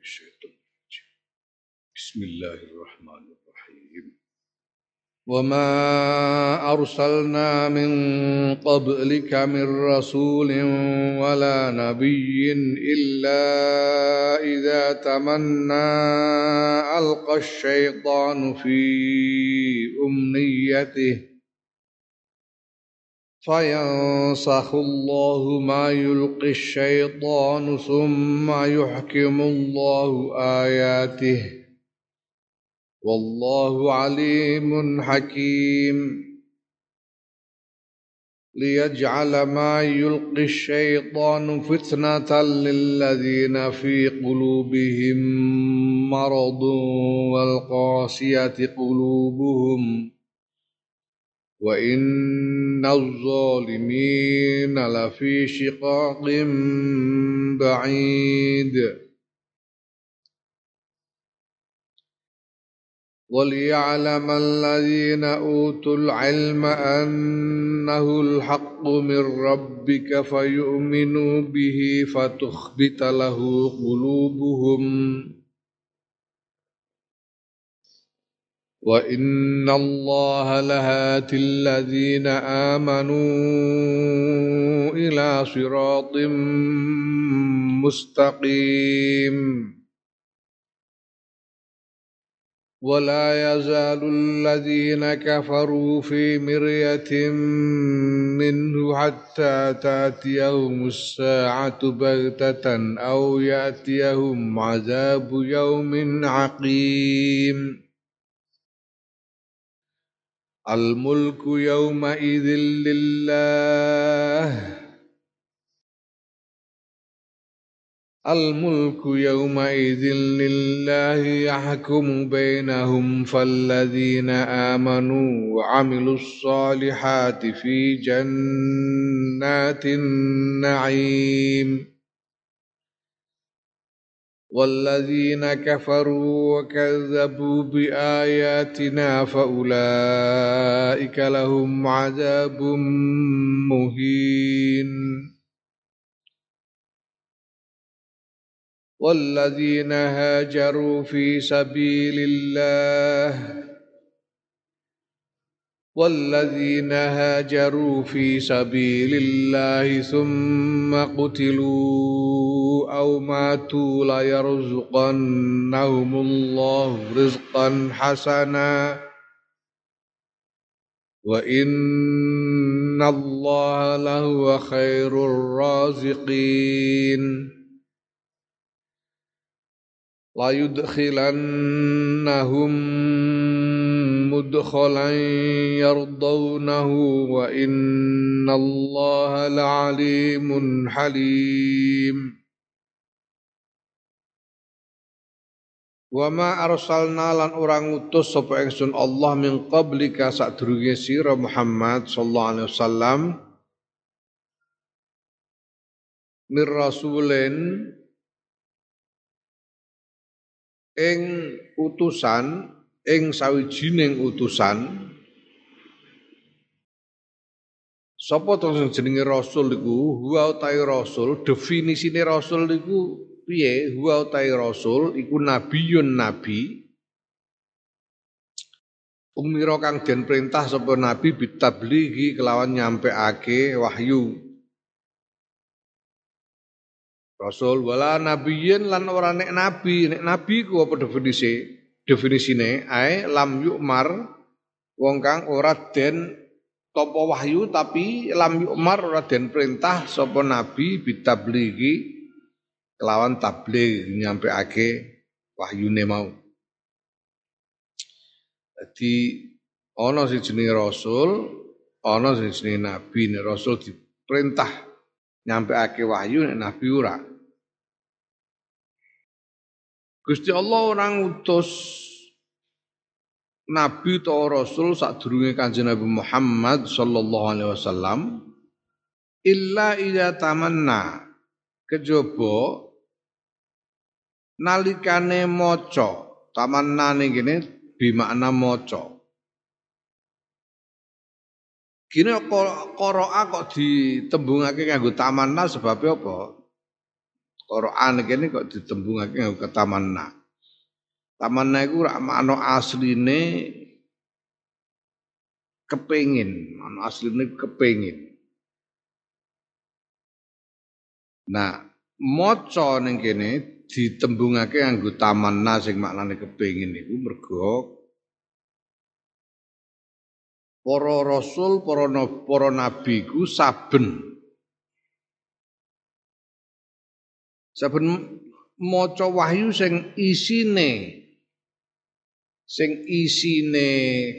الشيطان الرجيم بسم الله الرحمن الرحيم. وما أرسلنا من قبلك من رسول ولا نبي إلا إذا تمنى ألقى الشيطان في أمنيته فينسخ الله ما يلقي الشيطان ثم يحكم الله آياته والله عليم حكيم. ليجعل ما يلقي الشيطان فتنة للذين في قلوبهم مرض والقاسية قلوبهم وإن الظالمين لفي شقاق بعيد وليعلم الذين أوتوا العلم أنه الحق من ربك فيؤمنوا به فتخبت له قلوبهم وان الله لهات الذين امنوا إلى صراط مستقيم ولا يزال الذين كفروا في مريه منه حتى تاتيهم الساعة بغته أو ياتيهم عذاب يوم عقيم الملك يومئذ لله. الملك يومئذ لله يحكم بينهم فالذين آمنوا وعملوا الصالحات في جنات النعيم. والذين كفروا وكذبوا بآياتنا فأولئك لهم عذاب مهين. والذين هاجروا في سبيل الله والذين هاجروا في سبيل الله ثم قتلوا أو ماتوا ليرزقنهم الله رزقا حسنا. وإن الله لهو خير الرازقين. ليدخلنهم مدخلا يرضونه وإن الله لعليم حليم. Wa arsalna lan orang utus sapa ingsun Allah min qablika sadurunge sira Muhammad sallallahu alaihi wasallam. Mir rasulin ing utusan ing sawijining utusan. Sapa sing jenenge rasul iku huwa utai rasul definisine rasul iku piye? Huwa utai rasul iku nabiyun nabi. Umiro kang den perintah sapa nabi bitablighi kelawan nyampeake wahyu. Rasul wala nabiyin lan ora nek nabi, nek nabi ku apa definisi? Definisine ae lam yukmar wong kang ora den topo wahyu tapi lam yukmar ora den perintah sapa nabi bitabligi kelawan tabligh nyampeake wahyune mau. Jadi ana sing jenenge rasul, ana sing jenenge nabi, nek rasul diperintah nyampeake wahyu nek nabi ora. Gusti Allah orang utus nabi atau rasul sadurunge Kanjeng Nabi Muhammad sallallahu alaihi wasallam illa ida tamanna kejaba nalikane maca tamanna ning kene bimakna maca Kini qira'a kok ditembungake nganggo tamanna sebab apa? Quran kene kok ditembungake ke tamanna. Tamanna iku rak makna asline kepengin, makna asline kepengin. Nah, maca ning kene ditembungake nganggo tamanna sing maknane kepengin iku mergo para rasul, para para nabi ku saben. Saben maca wahyu sing isine sing isine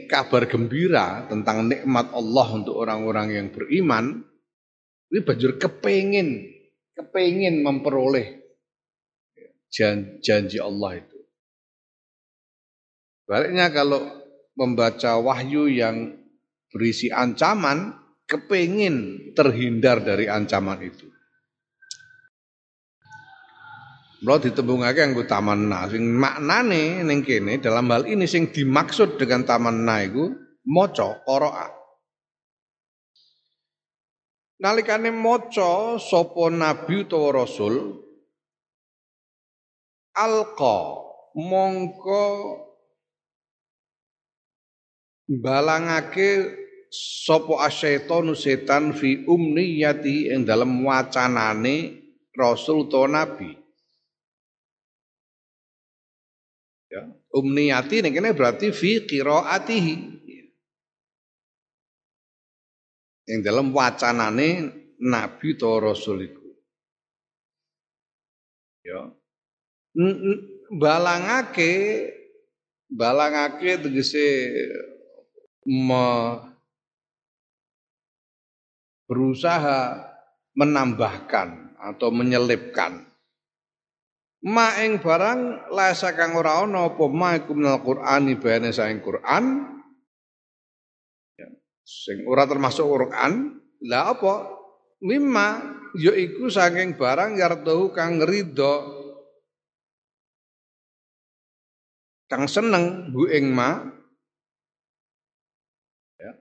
kabar gembira tentang nikmat Allah untuk orang-orang yang beriman, ini banjur kepengin, kepengin memperoleh janji Allah itu. Baliknya kalau membaca wahyu yang berisi ancaman, kepengin terhindar dari ancaman itu. Mula ditembungake anggo tamanna sing maknane ning kene dalam hal ini sing dimaksud dengan tamanna iku maca qira'a. Nalikane maca sapa nabi utawa rasul alqa mongko balangake sapa asyaitonu setan fi umniyati ing dalam wacanane rasul utawa nabi Ya. Umniyati ini kene berarti fi qiraatihi. Yang dalam wacanane nabi atau rasul itu. Ya. Balangake balangake tegese me, berusaha menambahkan atau menyelipkan. Ma ing barang lasa kang ora ana apa ma iku minal Qur'ani bayane saing Qur'an? Ya, sing ora termasuk Qur'an lah apa? Mimma yaiku saking barang yardahu kang ridho kang seneng bu ing ma. Ya.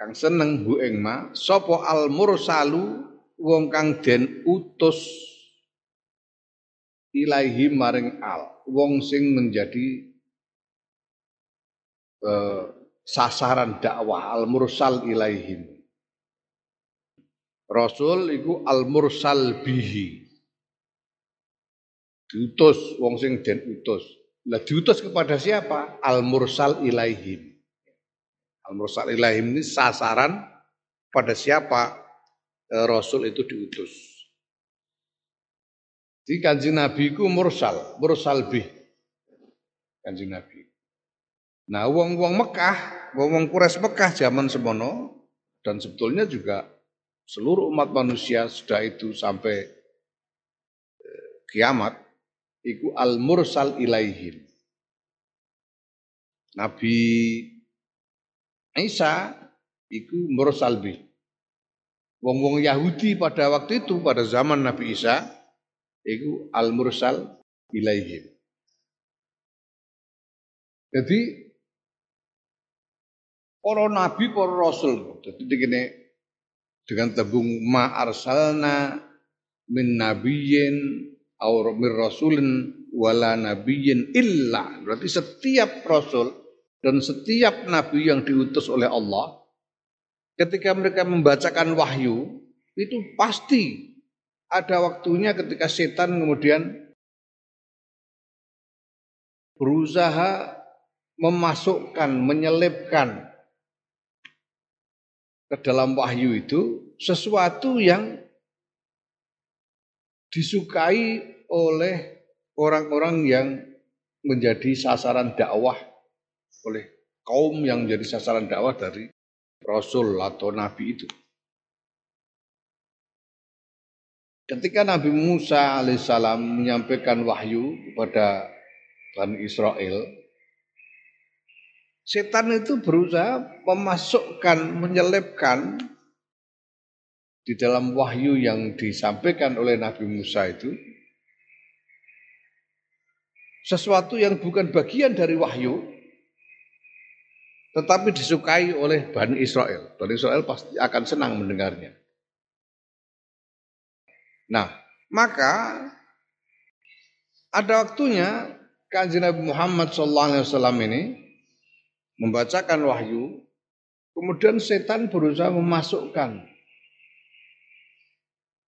Kang seneng bu ing ma. Sapa al mursalu wong kang den utus ilaihi maring al. Wong sing menjadi eh, sasaran dakwah al mursal ilaihim rasul iku al mursal bihi. Diutus wong sing den utus lah diutus kepada siapa al mursal ilaihim al mursal ilaihim ini sasaran pada siapa eh, rasul itu diutus di kanjeng Nabi ku mursal, mursal bih. Kanjeng Nabi. Nah, wong-wong Mekah, wong-wong Quraisy Mekah zaman semono dan sebetulnya juga seluruh umat manusia sudah itu sampai eh, kiamat iku al mursal ilaihim. Nabi Isa iku mursal bih. Wong-wong Yahudi pada waktu itu pada zaman Nabi Isa Iku al-mursal ilaihim. Jadi para nabi, para rasul. Jadi begini dengan tebung ma arsalna min nabiyyin min rasulin wala nabiyyin illa. Berarti setiap rasul dan setiap nabi yang diutus oleh Allah ketika mereka membacakan wahyu itu pasti ada waktunya ketika setan kemudian berusaha memasukkan, menyelipkan ke dalam wahyu itu sesuatu yang disukai oleh orang-orang yang menjadi sasaran dakwah oleh kaum yang menjadi sasaran dakwah dari rasul atau nabi itu. Ketika Nabi Musa alaihissalam menyampaikan wahyu kepada Bani Israel, setan itu berusaha memasukkan, menyelipkan di dalam wahyu yang disampaikan oleh Nabi Musa itu sesuatu yang bukan bagian dari wahyu tetapi disukai oleh Bani Israel. Bani Israel pasti akan senang mendengarnya. Nah, maka Ada waktunya kanjeng Nabi Muhammad SAW ini membacakan wahyu, kemudian setan berusaha memasukkan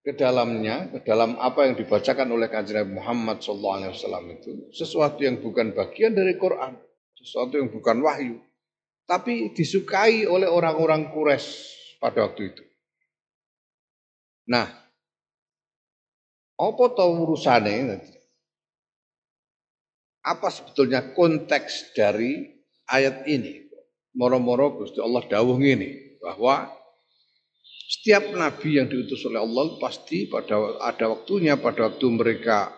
ke dalamnya, ke dalam apa yang dibacakan oleh kanjeng Nabi Muhammad SAW itu sesuatu yang bukan bagian dari Quran, sesuatu yang bukan wahyu, tapi disukai oleh orang-orang Quraisy pada waktu itu. Nah, apa tahu urusannya? Apa sebetulnya konteks dari ayat ini? Moro-moro Gusti Allah dawuh ini bahwa setiap nabi yang diutus oleh Allah pasti pada ada waktunya pada waktu mereka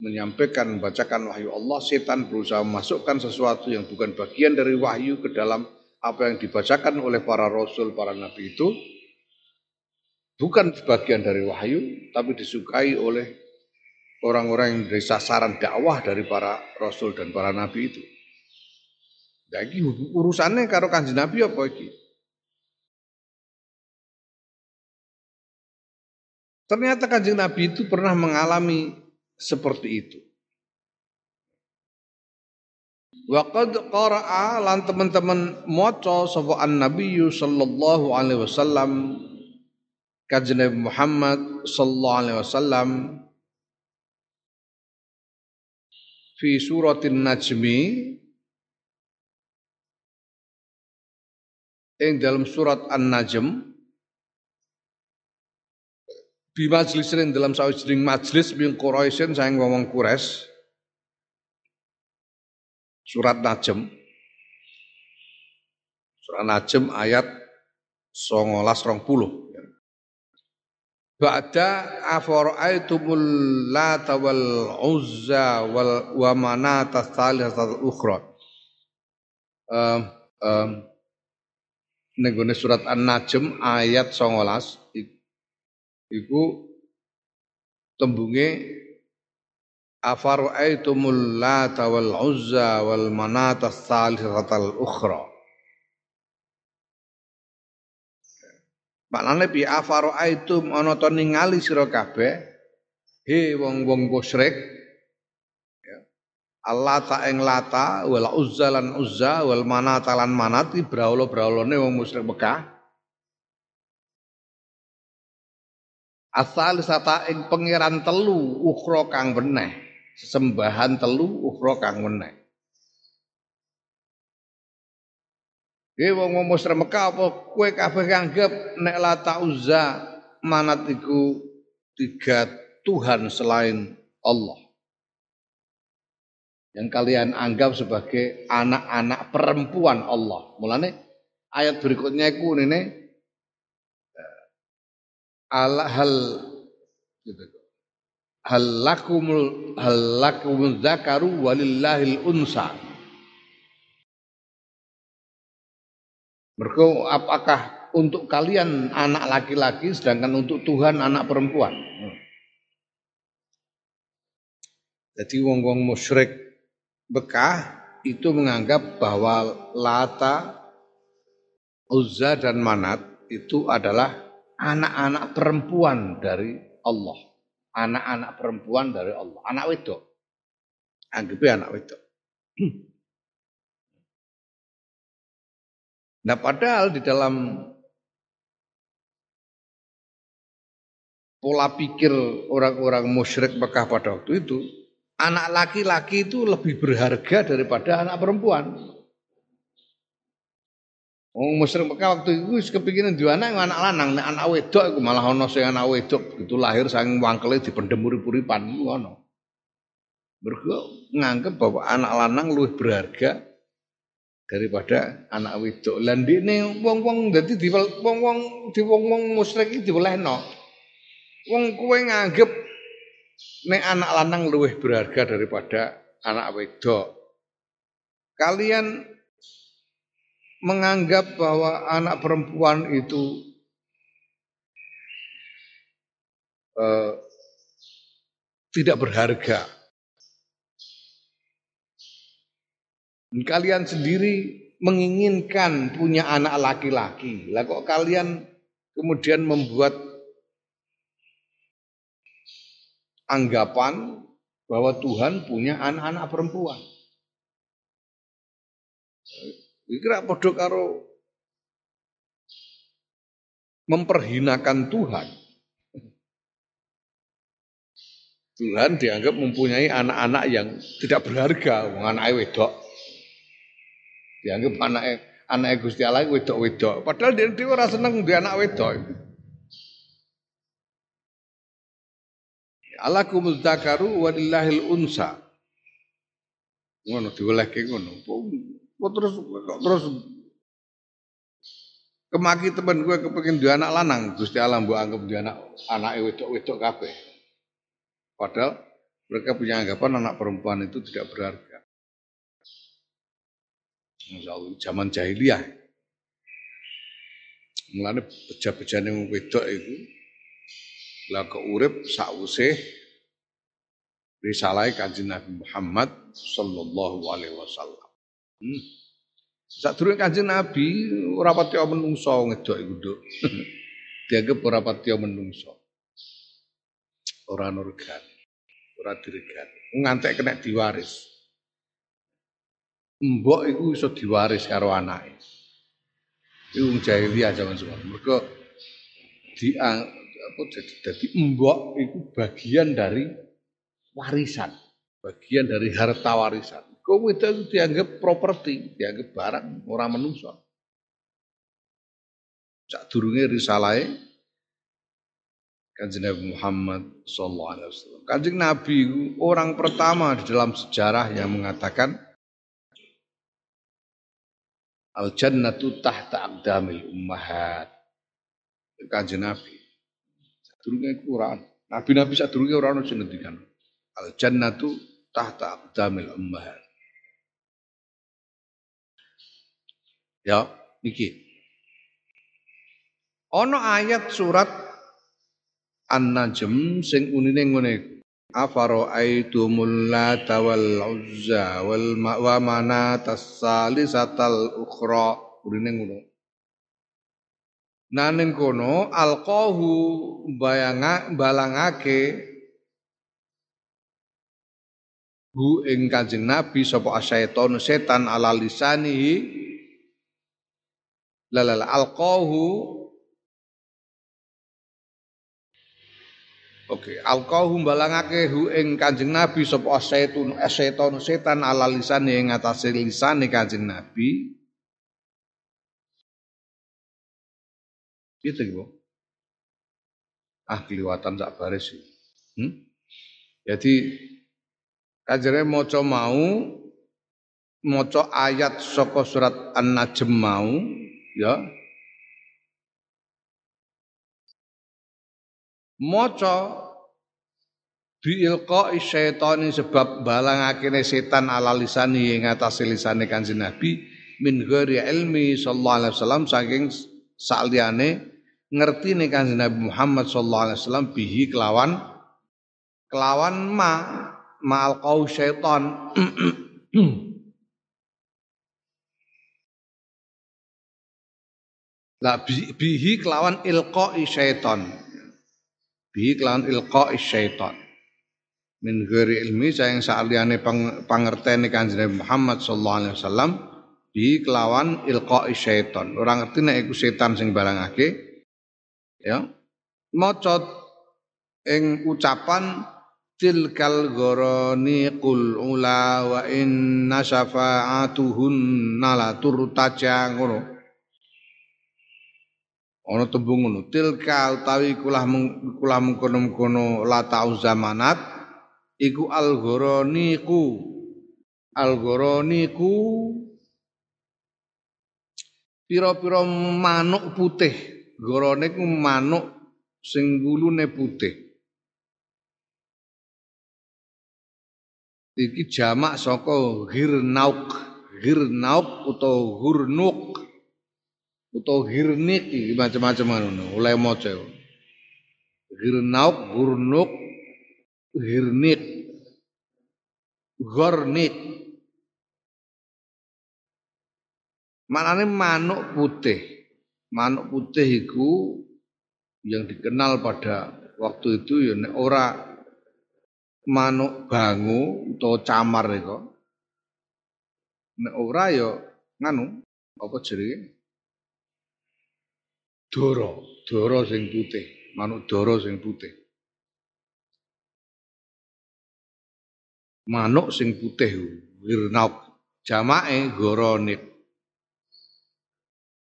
menyampaikan membacakan wahyu Allah setan berusaha memasukkan sesuatu yang bukan bagian dari wahyu ke dalam apa yang dibacakan oleh para rasul para nabi itu bukan sebagian dari wahyu, tapi disukai oleh orang-orang yang dari sasaran dakwah dari para rasul dan para nabi itu. Jadi urusannya karo kanjeng Nabi apa iki? Ternyata kanjeng Nabi itu pernah mengalami seperti itu. Waqad qara'a lan teman-teman maca sapa an-nabiy sallallahu alaihi wasallam Kanjeng Nabi Muhammad sallallahu alaihi wasallam fi suratin najmi ing dalam surat An-Najm bi majlis ing dalam sawijining majlis min Quraisyin saing ngomong Quraisy. Surat Najm. Surat Najm ayat 19 20 Ba'da afara'aitumul lata wal uzza wal wa manata tsalisatul ukhra. Um, um, surat An-Najm ayat 19 iku tembunge afara'aitumul lata wal uzza wal manata tsalisatul ukhra. Maknane bi afaro aitum ana to ningali sira kabeh he wong-wong musyrik ya. Allah ta ing lata wal uzza lan uzza wal manata lan manat iki braula-braulane wong musyrik Mekah Asal sata ing pangeran telu ukhra kang weneh sembahan telu ukhra kang weneh Nggih wong musyrik Mekah apa kowe kabeh nganggep nek Lata Uzza manat iku tiga Tuhan selain Allah. Yang kalian anggap sebagai anak-anak perempuan Allah. Mulane ayat berikutnya iku eh, ala hal gitu. Hal lakumul hal lakumul zakaru walillahil unsa. Mereka apakah untuk kalian anak laki-laki sedangkan untuk Tuhan anak perempuan? Jadi wong-wong musyrik Bekah itu menganggap bahwa Lata, Uzza dan Manat itu adalah anak-anak perempuan dari Allah. Anak-anak perempuan dari Allah. Anak wedok. Anggapnya anak wedok. Nah padahal di dalam pola pikir orang-orang musyrik Mekah pada waktu itu, anak laki-laki itu lebih berharga daripada anak perempuan. Wong musyrik Mekah waktu itu kepikiran di anak anak lanang, nek anak wedok iku malah ana sing anak wedok itu lahir saking wangkele dipendem urip-uripan ngono. Mergo nganggep bahwa anak lanang lebih berharga daripada anak wedok. Lah ndekne wong-wong dadi di wong-wong di wong-wong musyrik iki diwelehno. Wong kowe nganggep nek anak lanang luwih berharga daripada anak wedok. Kalian menganggap bahwa anak perempuan itu uh, tidak berharga. Kalian sendiri menginginkan punya anak laki-laki. Lah kok kalian kemudian membuat anggapan bahwa Tuhan punya anak-anak perempuan. Kira podo karo memperhinakan Tuhan. Tuhan dianggap mempunyai anak-anak yang tidak berharga, anak wedok. Dianggap anak anak Gusti Allah wedok-wedok. Padahal dia dia ora seneng di anak wedok. Alakumul dzakaru walillahil unsa. Ngono diwelehke ngono. Terus terus kemaki temen gue kepengin dua anak lanang, Gusti Allah mbok anggap dua anak anake wedok-wedok kabeh. Padahal mereka punya anggapan anak perempuan itu tidak berharga. Masya Allah, zaman jahiliyah. Mulane beja-bejane wong wedok itu lah keurip sakwise risalah Kanjeng Nabi Muhammad sallallahu alaihi wasallam. Hmm. Sadurunge Kanjeng Nabi ora pati menungso ngedok iku, Nduk. Dianggap ora pati menungso. Ora nurgan, ora diregan. Ngantek kena diwaris. Mbok iku iso diwaris karo anake. Iku jahiliyah zaman semono. Mergo di apa jadi jadi mbok itu bagian dari warisan, bagian dari harta warisan. Kau itu dianggap properti, dianggap barang, orang manusia. Cak durunge risalahe Kanjeng Nabi Muhammad sallallahu alaihi wasallam. Kanjeng Nabi orang pertama di dalam sejarah yang mengatakan Al jannatu tahta aqdamil ummahat. Kanjeng Nabi. Durunge Quran. Nabi-nabi sadurunge ora ono sing ngendikan. Al jannatu tahta aqdamil ummahat. Ya, iki. Ono ayat surat An-Najm sing unine ngene iku. Afaro aitumul lata wal uzza wal wa manatas salisatal ukhra. Unine ngono. Naning kono alqahu bayanga balangake hu ing Kanjeng Nabi sapa asyaiton setan ala lisanihi lalala alqahu Oke, okay. alqahu balangake hu ing Kanjeng Nabi sapa setan setan setan ala lisane ing atase lisane Kanjeng Nabi Gitu Bu. Ah keliwatan sak baris. Hmm? Jadi kajere maca mau maca ayat saka surat An-Najm mau ya. Maca biilqa syaitani sebab balangakene setan ala lisani ing atase lisane Kanjeng Nabi min ghairi ilmi sallallahu alaihi wasallam saking saliyane ngerti nih kanjeng Nabi Muhammad sallallahu alaihi wasallam bihi kelawan kelawan ma ma'al qau syaitan Lah bihi kelawan ilqa'i syaitan. Bihi kelawan ilqa'i syaitan. Min ghairi ilmi sayang saliyane pangertene Kanjeng Nabi Muhammad sallallahu alaihi wasallam bihi kelawan ilqa'i syaitan. Orang ngerti nek iku setan sing barangake ya maca ing ucapan tilkal gharani qul ula wa inna syafa'atuhun nala turtaja ngono ana tembung ngono tilka utawi kulah kulah mengkono-mengkono la zamanat iku al gharaniku al gharaniku pira-pira manuk putih. Gorone ku manuk sing gulune putih. Iki jamak saka hirnauk, hirnauk utawa hurnuk utawa hirnik iki macam-macam ngono, oleh maca. Hirnauk, hurnuk, hirnik, gornik. Manane manuk putih. manuk putih itu yang dikenal pada waktu itu ya nek ora manuk bangu utawa camar iku nek ora ya nganu apa jenenge doro doro sing putih manuk doro sing putih manuk sing putih wirnauk jamake goronit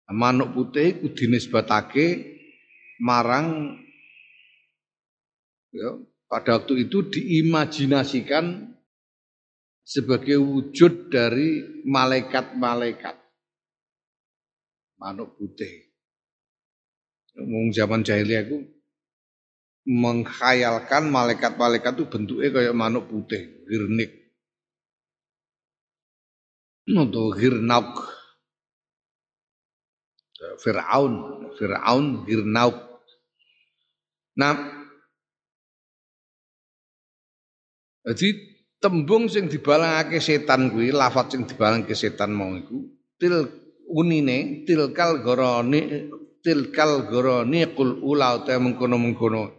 manuk putih iku dinisbatake marang ya pada waktu itu diimajinasikan sebagai wujud dari malaikat-malaikat. Manuk putih. Ngomong zaman jahiliyah itu mengkhayalkan malaikat-malaikat itu bentuknya kayak manuk putih, girnik. Untuk girnauk. Fir'aun, Fir'aun girnauk. Nah, Jadi tembung sing dibalangake setan kuwi, lafaz sing dibalangake setan mau iku til unine tilkal goroni tilkal goroni kul ula utawa mengkono-mengkono.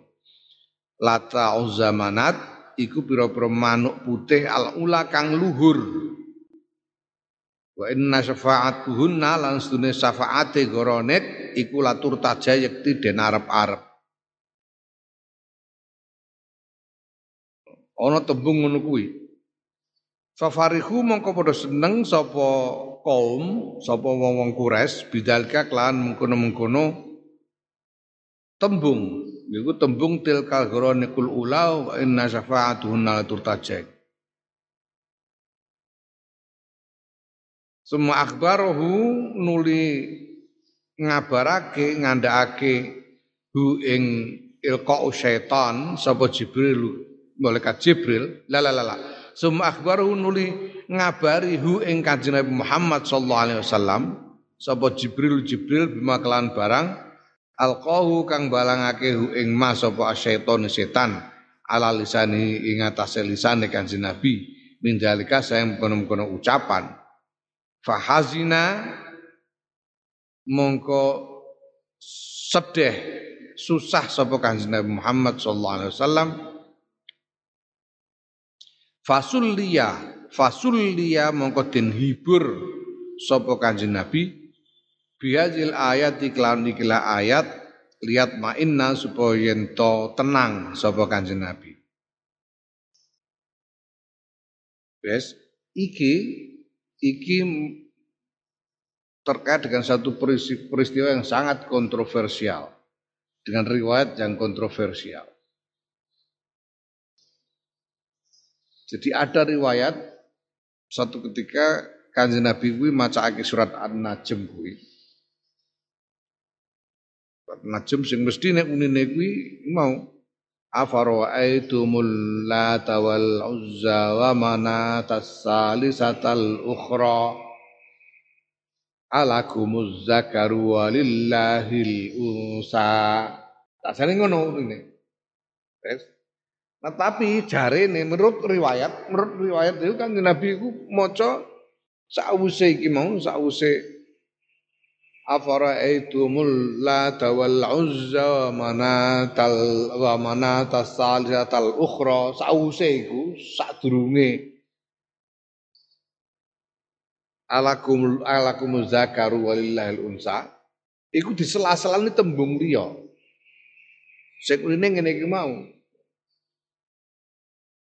Lata uzamanat iku pira-pira manuk putih al ula kang luhur. Wa inna syafa'atuhunna lan sedune syafaate goronet iku latur taja yekti den arep-arep. Ana tembung ngono kuwi. Fafarihu mongko padha seneng sapa kaum sapa wong-wong kures bidalka kelan mengkono-mengkono tembung. Niku tembung tilkal gharanikul ula wa inna syafa'atuhun la turtajak Semua akhbarahu nuli ngabarake ngandhakake hu ing ilqa syaitan sapa Jibril malaikat Jibril la la la summa akhbaru nuli ngabari hu ing Kanjeng Nabi Muhammad sallallahu alaihi wasallam sapa Jibril Jibril bima kelan barang alqahu kang balangake hu ing ma sapa syaiton setan ala lisani ing atase lisane Kanjeng Nabi min dalika saya kono-kono ucapan. Fahazina mongko sedih susah sapa Kanjeng Nabi Muhammad sallallahu alaihi wasallam Fasulliya, fasulliya mongko den hibur sapa Kanjeng Nabi biazil ayat iklan ikla ayat lihat mainna supaya ento tenang sapa Kanjeng Nabi. Wes, iki iki terkait dengan satu peristiwa yang sangat kontroversial dengan riwayat yang kontroversial. Jadi ada riwayat satu ketika kanjeng Nabi kuwi macake surat An-Najm kuwi. Surat An-Najm sing mesti nek unine kuwi mau afara'aitumul lata wal uzza wa manatas salisatal ukhra alakumuz zakaru walillahil unsa tak sering ngono. Terus Nah tapi jari ini menurut riwayat, menurut riwayat itu kan Nabi itu moco sause iki mau sause afara'aitumul lata wal uzza manatal wa manatas salisatal ukhra. Sause iku sadurunge alakum alakum zakaru walillahil unsa. Iku disela-selani tembung liya. Sing ngene iki mau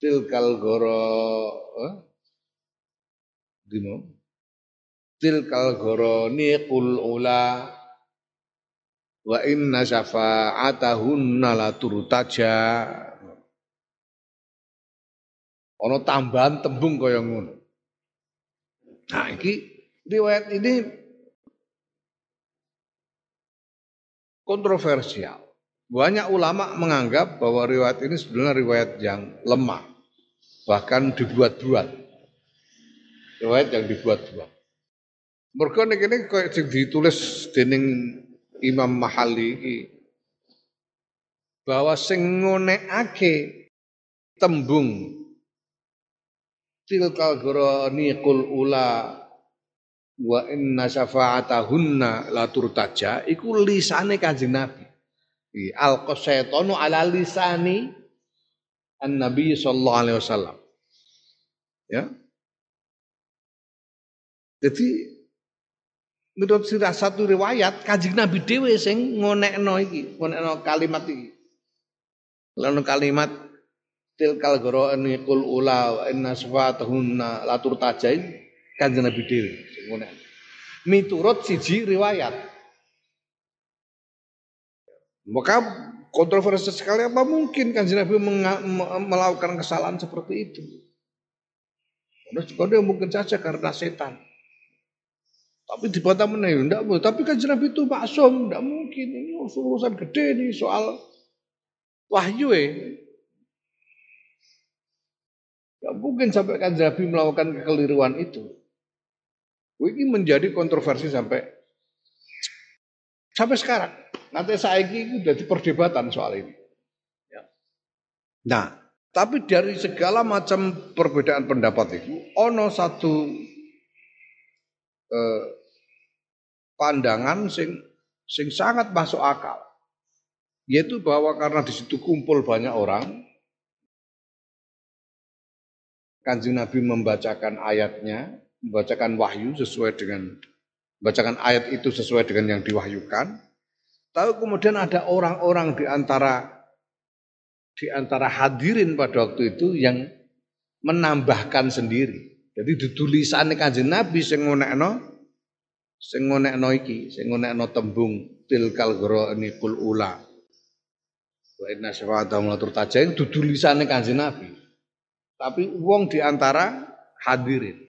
tilkal goro eh? Dimo. tilkal goro niqul ula wa inna syafa'atahunna la turtaja ana tambahan tembung kaya ngono nah iki riwayat ini kontroversial banyak ulama menganggap bahwa riwayat ini sebenarnya riwayat yang lemah bahkan dibuat-buat. Riwayat yang dibuat-buat. Niki ini koyo sing ditulis dening Imam Mahali bahwa sing ngonekake tembung tilkal qul ula wa inna syafa'atahunna la turtaja iku lisane Kanjeng Nabi. Al qasaitanu ala lisani an Nabi sallallahu alaihi wasallam. Ya. Jadi menurut salah satu riwayat kanjeng Nabi dhewe sing ngonekno iki, ngonekno kalimat iki. Lalu kalimat tilkal ini kul ula inna sifatahunna latur tajain kanjeng Nabi dhewe sing ngonekno. Miturut siji riwayat. Maka kontroversi sekali apa mungkin kanjeng Nabi melakukan kesalahan seperti itu. Karena mungkin saja karena setan. Tapi dibantah meneh enggak boleh. Tapi kan Nabi itu maksum, enggak mungkin. Ini urusan gede nih soal wahyu ya. Enggak mungkin sampai kan Nabi melakukan kekeliruan itu. Ini menjadi kontroversi sampai sampai sekarang. Nanti saya ini sudah perdebatan soal ini. Ya. Nah, tapi dari segala macam perbedaan pendapat itu, ono satu eh, pandangan sing sing sangat masuk akal. Yaitu bahwa karena di situ kumpul banyak orang, Kanjeng Nabi membacakan ayatnya, membacakan wahyu sesuai dengan membacakan ayat itu sesuai dengan yang diwahyukan. Tahu kemudian ada orang-orang di antara di antara hadirin pada waktu itu yang menambahkan sendiri. Jadi di tulisan Kanjeng Nabi sing ngonekno sing ngonekno iki, sing ngonekno tembung tilkal ini kul ula. Wa inna syafa'ata mulatur tajain dudu tulisane Kanjeng Nabi. Tapi wong di antara hadirin.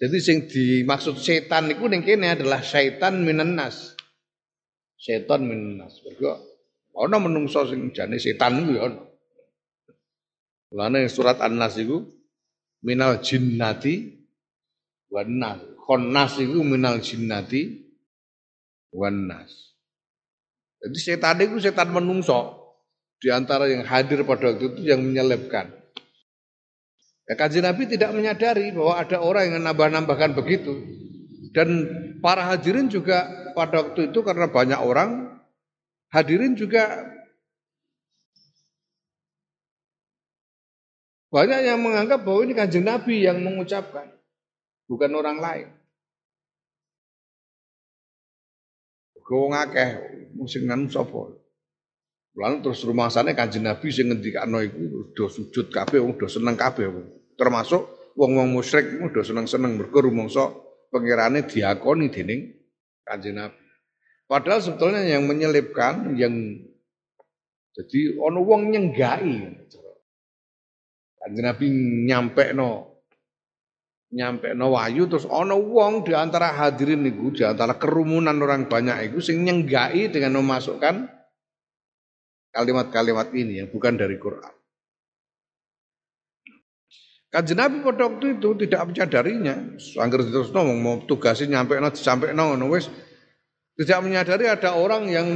Jadi sing dimaksud setan niku ning kene adalah setan minenas. Setan minenas. Mergo ana menungso sing jane setan niku ya ana. Lane surat An-Nas iku minal jinnati wan nas. Konnas itu minal jinnati wan nas. Jadi setan itu setan menungso di antara yang hadir pada waktu itu yang menyelipkan. Ya, kaji Nabi tidak menyadari bahwa ada orang yang nambah-nambahkan begitu. Dan para hadirin juga pada waktu itu karena banyak orang, hadirin juga banyak yang menganggap bahwa ini kanjeng Nabi yang mengucapkan, bukan orang lain. Wong akeh sing nang sapa. Lalu terus rumah sana kanjeng Nabi sing ngendikano iku do sujud kabeh wong do seneng kabeh. Termasuk wong-wong musyrik do seneng-seneng mergo rumangsa pengirane diakoni dening kanjeng Nabi. Padahal sebetulnya yang menyelipkan yang jadi ono wong nyenggai. Kanjeng Nabi nyampe no nyampe no wahyu terus ono wong di antara hadirin niku di antara kerumunan orang banyak itu sing nyenggai dengan memasukkan kalimat-kalimat ini yang bukan dari Quran. Kanjeng Nabi pada waktu itu tidak menyadarinya. Angger terus ngomong mau tugasnya nyampe sampai no wis tidak menyadari ada orang yang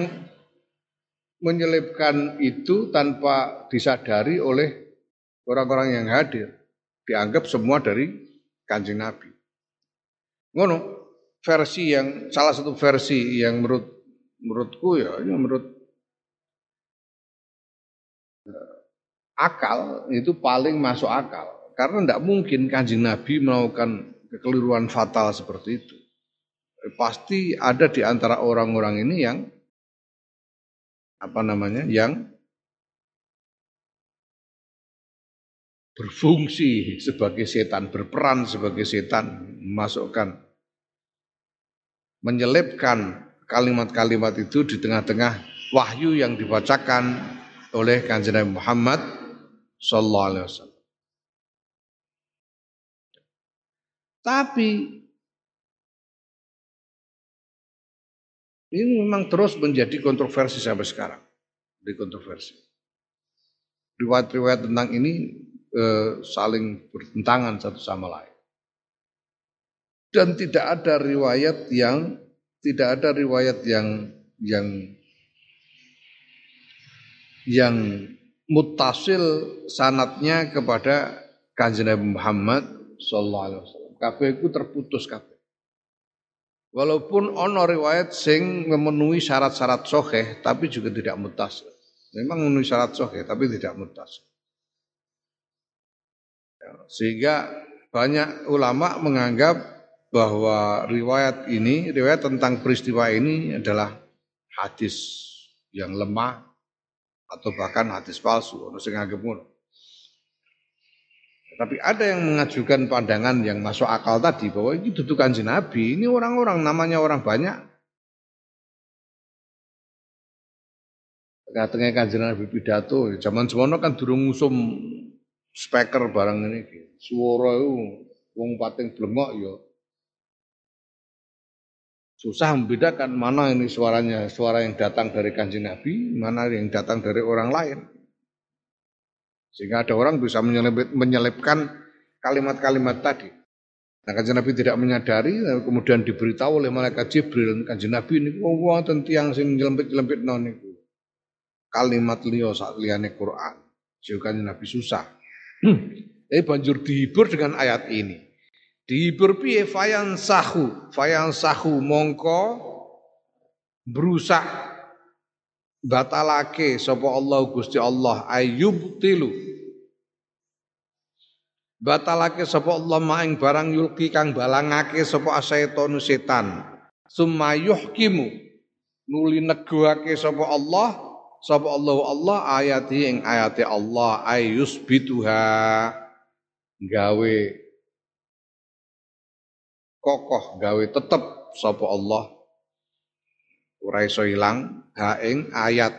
menyelipkan itu tanpa disadari oleh orang-orang yang hadir. Dianggap semua dari Kanjeng Nabi. Ngono versi yang salah satu versi yang menurut menurutku ya, ini menurut uh, akal itu paling masuk akal karena tidak mungkin kanjeng Nabi melakukan kekeliruan fatal seperti itu. Pasti ada di antara orang-orang ini yang apa namanya yang berfungsi sebagai setan, berperan sebagai setan, memasukkan, menyelipkan kalimat-kalimat itu di tengah-tengah wahyu yang dibacakan oleh Kanjeng Nabi Muhammad sallallahu alaihi wasallam. Tapi ini memang terus menjadi kontroversi sampai sekarang. Di kontroversi. Riwayat-riwayat tentang ini eh, saling bertentangan satu sama lain. Dan tidak ada riwayat yang tidak ada riwayat yang yang yang mutasil sanatnya kepada kanjeng Muhammad sallallahu alaihi wasallam. Kabeh itu terputus kabeh. Walaupun ono riwayat sing memenuhi syarat-syarat soheh, tapi juga tidak mutasil. Memang memenuhi syarat soheh, tapi tidak mutasil. Sehingga banyak ulama menganggap bahwa riwayat ini, riwayat tentang peristiwa ini adalah hadis yang lemah atau bahkan hadis palsu. Ono sing nganggep ngono. Tapi ada yang mengajukan pandangan yang masuk akal tadi bahwa ini dudukan Nabi, ini orang-orang namanya orang banyak. Katanya kanjeng Nabi pidato, zaman semono kan durung ngusum speaker barang ini. Suara itu wong pating blengok ya. Susah membedakan mana ini suaranya, suara yang datang dari kanjeng Nabi, mana yang datang dari orang lain. Sehingga ada orang bisa menyelipkan kalimat-kalimat tadi. Nah kanjeng Nabi tidak menyadari, kemudian diberitahu oleh malaikat Jibril, kanjeng Nabi ini, oh, wonten tiang sing nyelempit-nyelempit non itu. Kalimat liya saat liyane Quran. Sehingga kanjeng Nabi susah. Hmm. Jadi banjur dihibur dengan ayat ini. Dihibur piye fayan sahu, fayan sahu mongko berusak batalake sapa Allah Gusti Allah ayub tilu batalake sapa Allah maing barang yulki kang balangake sapa asaitonu setan. Summa yuhkimu. Nuli negoake sapa Allah sapa Allah Allah ayati ing ayate Allah ayus bituha gawe kokoh gawe tetep sapa Allah. Ora iso ilang ha ing ayat.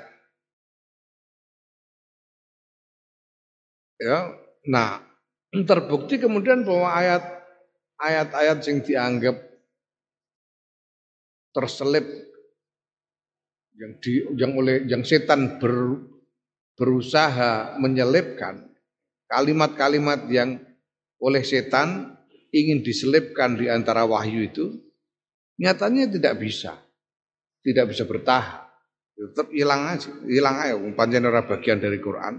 Ya nah terbukti kemudian bahwa ayat ayat-ayat yang dianggap terselip yang di yang oleh yang setan ber, berusaha menyelipkan kalimat-kalimat yang oleh setan ingin diselipkan di antara wahyu itu nyatanya tidak bisa. Tidak bisa bertahan. Tetap hilang aja, hilang aja. Panjang ora bagian dari Quran.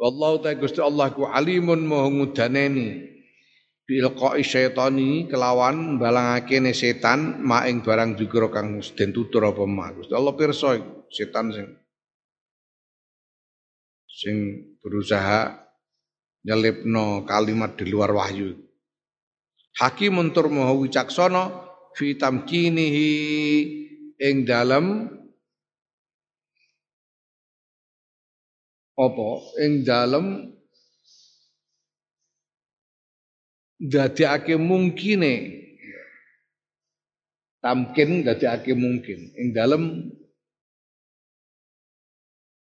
Wallahu ta'ala Gusti Allah ku alimun maha ngudaneni bil qa'i syaitani kelawan balangake ne setan maing barang dikira kang den tutur apa ma. Gusti Allah pirsa setan sing sing berusaha nyelipno kalimat di luar wahyu. Hakimun tur maha wicaksana fi tamkinihi ing dalem apa? Ing dalem dadekake mungkine. Tamkin dadekake mungkin. Ing dalem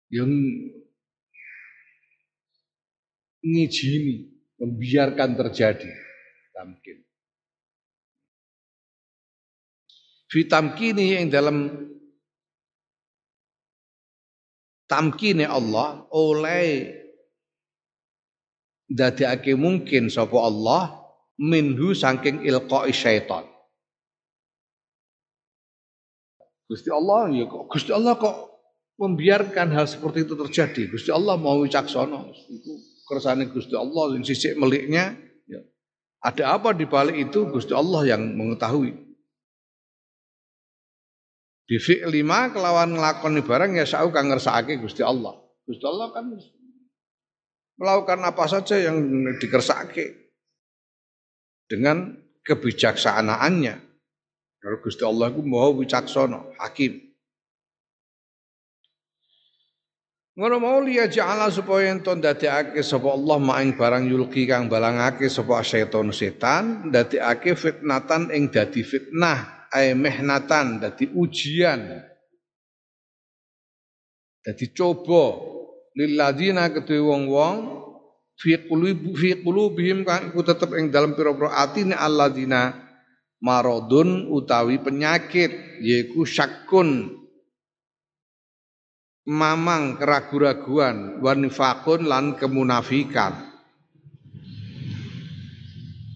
yang ngijini membiarkan terjadi tamkin. Fitamkini yang dalam tamkini Allah oleh dadekake mungkin sapa Allah minhu saking ilqa'i syaitan. Gusti Allah ya kok Gusti Allah kok membiarkan hal seperti itu terjadi. Gusti Allah mau wicaksana. Itu kersane Gusti Allah yang sisik meliknya ada apa di balik itu Gusti Allah yang mengetahui. Di lima kelawan ngelakoni barang ya sa'u kang ngersakake Gusti Allah. Gusti Allah kan melakukan apa saja yang dikersake dengan kebijaksanaannya. Kalau Gusti Allah itu mau wicaksana, hakim. Ngono mau liya ja'ala supaya ento ndadekake sapa Allah maing barang yulki kang balangake sapa setan setan ndadekake fitnatan ing dadi fitnah ae mehnatan dadi ujian. Dadi coba. Lilladzina kedue wong-wong fi qulubi fi qulubihim kang iku tetep ing dalem pira-pira atine alladzina maradun utawi penyakit yaiku syakun. Mamang keraguan-raguan wanifakun lan kemunafikan.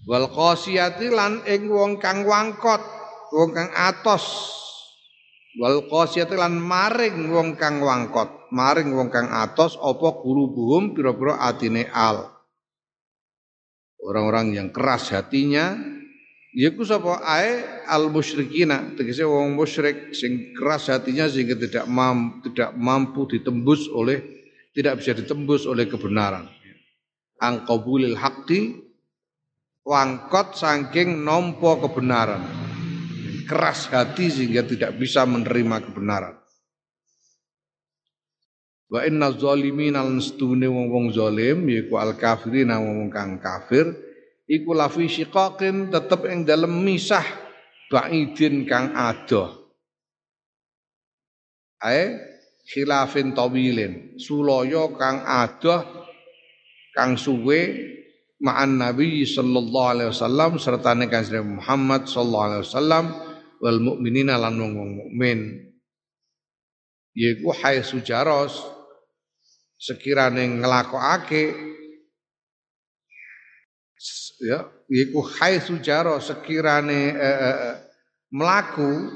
Wal qasiyati lan ing wong kang wangkot wong kang atos. Wal qasiyati lan maring wong kang wangkot. Maring wong kang atos apa buhum pira-pira atine al? Orang-orang yang keras hatinya Yaiku sapa ae? Al musyrikina. Tegese wong musyrik sing keras hatinya sehingga tidak mampu, tidak mampu ditembus oleh tidak bisa ditembus oleh kebenaran. Angkobulil haqqi wangkot saking nompo kebenaran. Keras hati sehingga tidak bisa menerima kebenaran. Wa inna zalimin al nstune wong-wong zalim yaiku al kafirin wong kang kafir iku lafi syiqaqin tetep ing dalem misah ba'idin kang adoh. Ae khilafin tawilin, sulaya kang adoh kang suwe ma'an Nabi sallallahu alaihi wasallam serta kanjeng Muhammad sallallahu alaihi wasallam wal mukminina lan wong mukmin. Yaiku hai sujaros sekirane nglakokake ya iku hai sujaro sekirane eh, eh, eh, melaku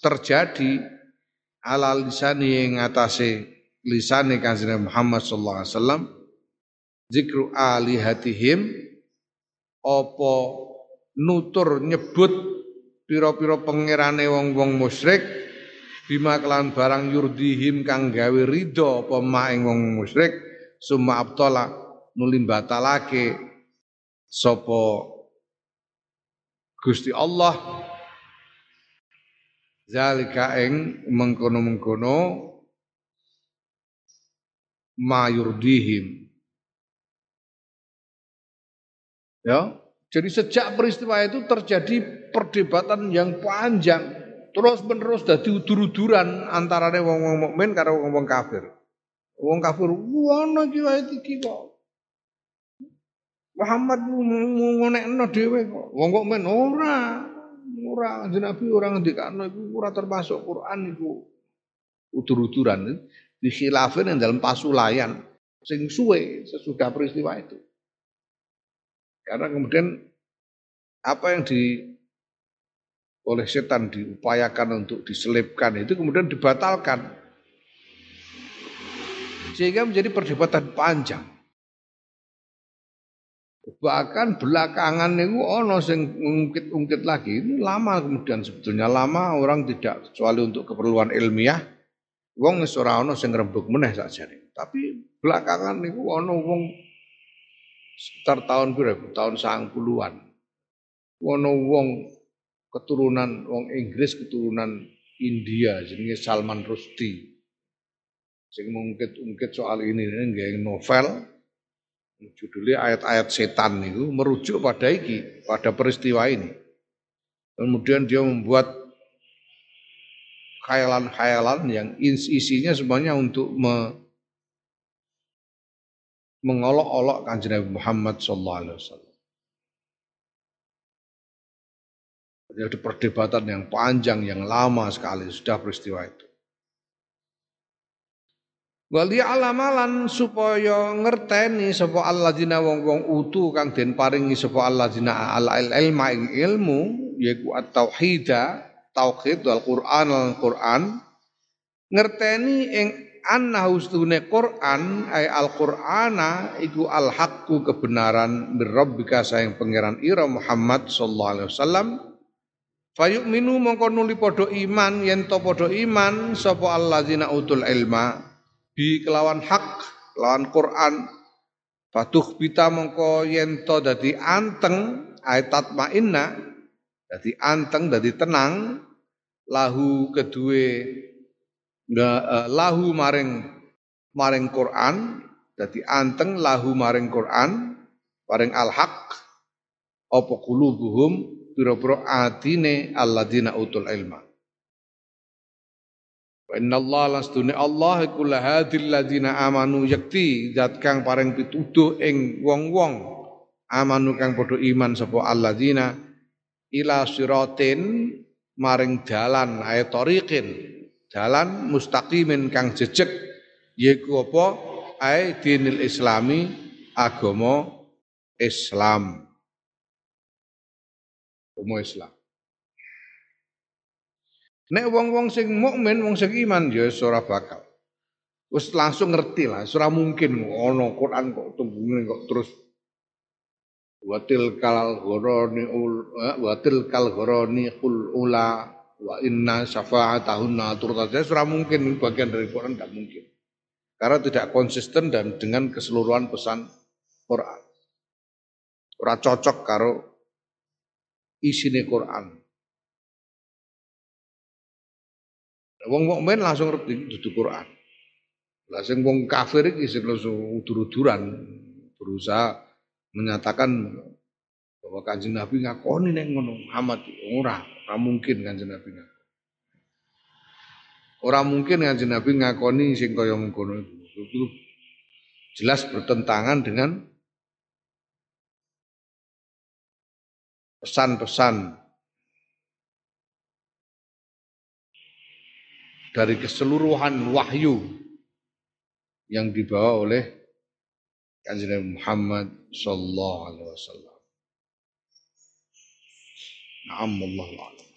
terjadi ala lisani yang atase lisane kanjeng Muhammad sallallahu alaihi wasallam zikru alihatihim apa nutur nyebut pira-pira pangerane wong-wong musyrik bima kelan barang yurdihim kang gawe ridho apa maing wong musyrik summa abtala nuli batalake sapa Gusti Allah. Zalika ing mengkono-mengkono mayurdihim ya jadi sejak peristiwa itu terjadi perdebatan yang panjang terus menerus dadi udur-uduran antarane wong-wong mukmin karo wong-wong kafir. Wong kafir, ana iki wae iki kok. Muhammad ngonekno dhewe kok. Wong mukmin ora. Ora Nabi ora ngendikano iku ora termasuk Quran iku. Udur-uduran dikhilafin yang dalam pasulayan sing suwe sesudah peristiwa itu. Karena kemudian apa yang di oleh setan diupayakan untuk diselipkan itu kemudian dibatalkan. Sehingga menjadi perdebatan panjang. Bahkan belakangan itu ono sing ungkit-ungkit lagi ini lama kemudian sebetulnya lama orang tidak kecuali untuk keperluan ilmiah. Wong wis ora ono sing rembug meneh sakjane tapi belakangan niku ono wong sekitar tahun berapa? Tahun 90-an ono wong keturunan wong Inggris keturunan India jenenge Salman Rushdie. Sing mungkit-ungkit soal ini nggak novel. Judulnya ayat-ayat setan itu merujuk pada iki pada peristiwa ini. Kemudian dia membuat khayalan-khayalan yang isinya semuanya untuk mengolok-olok kanjeng Nabi Muhammad sallallahu alaihi wasallam Jadi perdebatan yang panjang, yang lama sekali sudah peristiwa itu. Wali alamalan supaya ngerteni sapa alladzina wong-wong utu kang den paringi sapa alladzina al ilma ing ilmu yaiku at-tauhida tauhid wal Qur'an al Qur'an ngerteni ing anna hustune Qur'an ay al-Qur'ana iku al-haqqu kebenaran mir rabbika sayang pangeran ira Muhammad sallallahu alaihi wasallam. Fayuk minu mongko nuli podo iman yen to podo iman sapa alladzina utul ilma? Bi kelawan hak kelawan Quran. Fatuh bita mongko yen to dadi anteng ayat mainna dadi anteng dadi tenang lahu kedue uh, lahu maring maring Quran. Dadi anteng lahu maring Quran maring al haq apa kulubuhum pira-pira atine alladzina utul ilma. Wa inna Allah lastune Allah iku lahadil ladzina amanu yakti zat kang paring pituduh ing wong-wong. Amanu kang padha iman sapa alladzina ila siratin maring dalan ayat tariqin dalan mustaqimin kang jejeg yaiku apa ae dinil islami agama Islam umum Islam. Nek wong-wong sing mukmin, wong sing iman ya ora bakal. Wis langsung ngerti lah, ora mungkin ono Quran kok tembunge kok terus watil kal ghoroni ul eh, watil kal ghoroni qul ula wa inna syafa'atahunna turtajah ora mungkin bagian dari Quran tidak mungkin. karena tidak konsisten dan dengan keseluruhan pesan Quran. Ora cocok karo isine Quran. Wong mukmin langsung ngerti dudu Quran. Lah sing wong kafir iki sing udur-uduran berusaha menyatakan bahwa kanjeng Nabi ngakoni nek ngono Muhammad ora, ora mungkin kanjeng Nabi ngakoni. Ora mungkin kanjeng Nabi ngakoni sing kaya mengkono itu. Jelas bertentangan dengan pesan-pesan dari keseluruhan wahyu yang dibawa oleh Kanjeng Muhammad sallallahu alaihi wasallam. Na'am wallahu a'lam.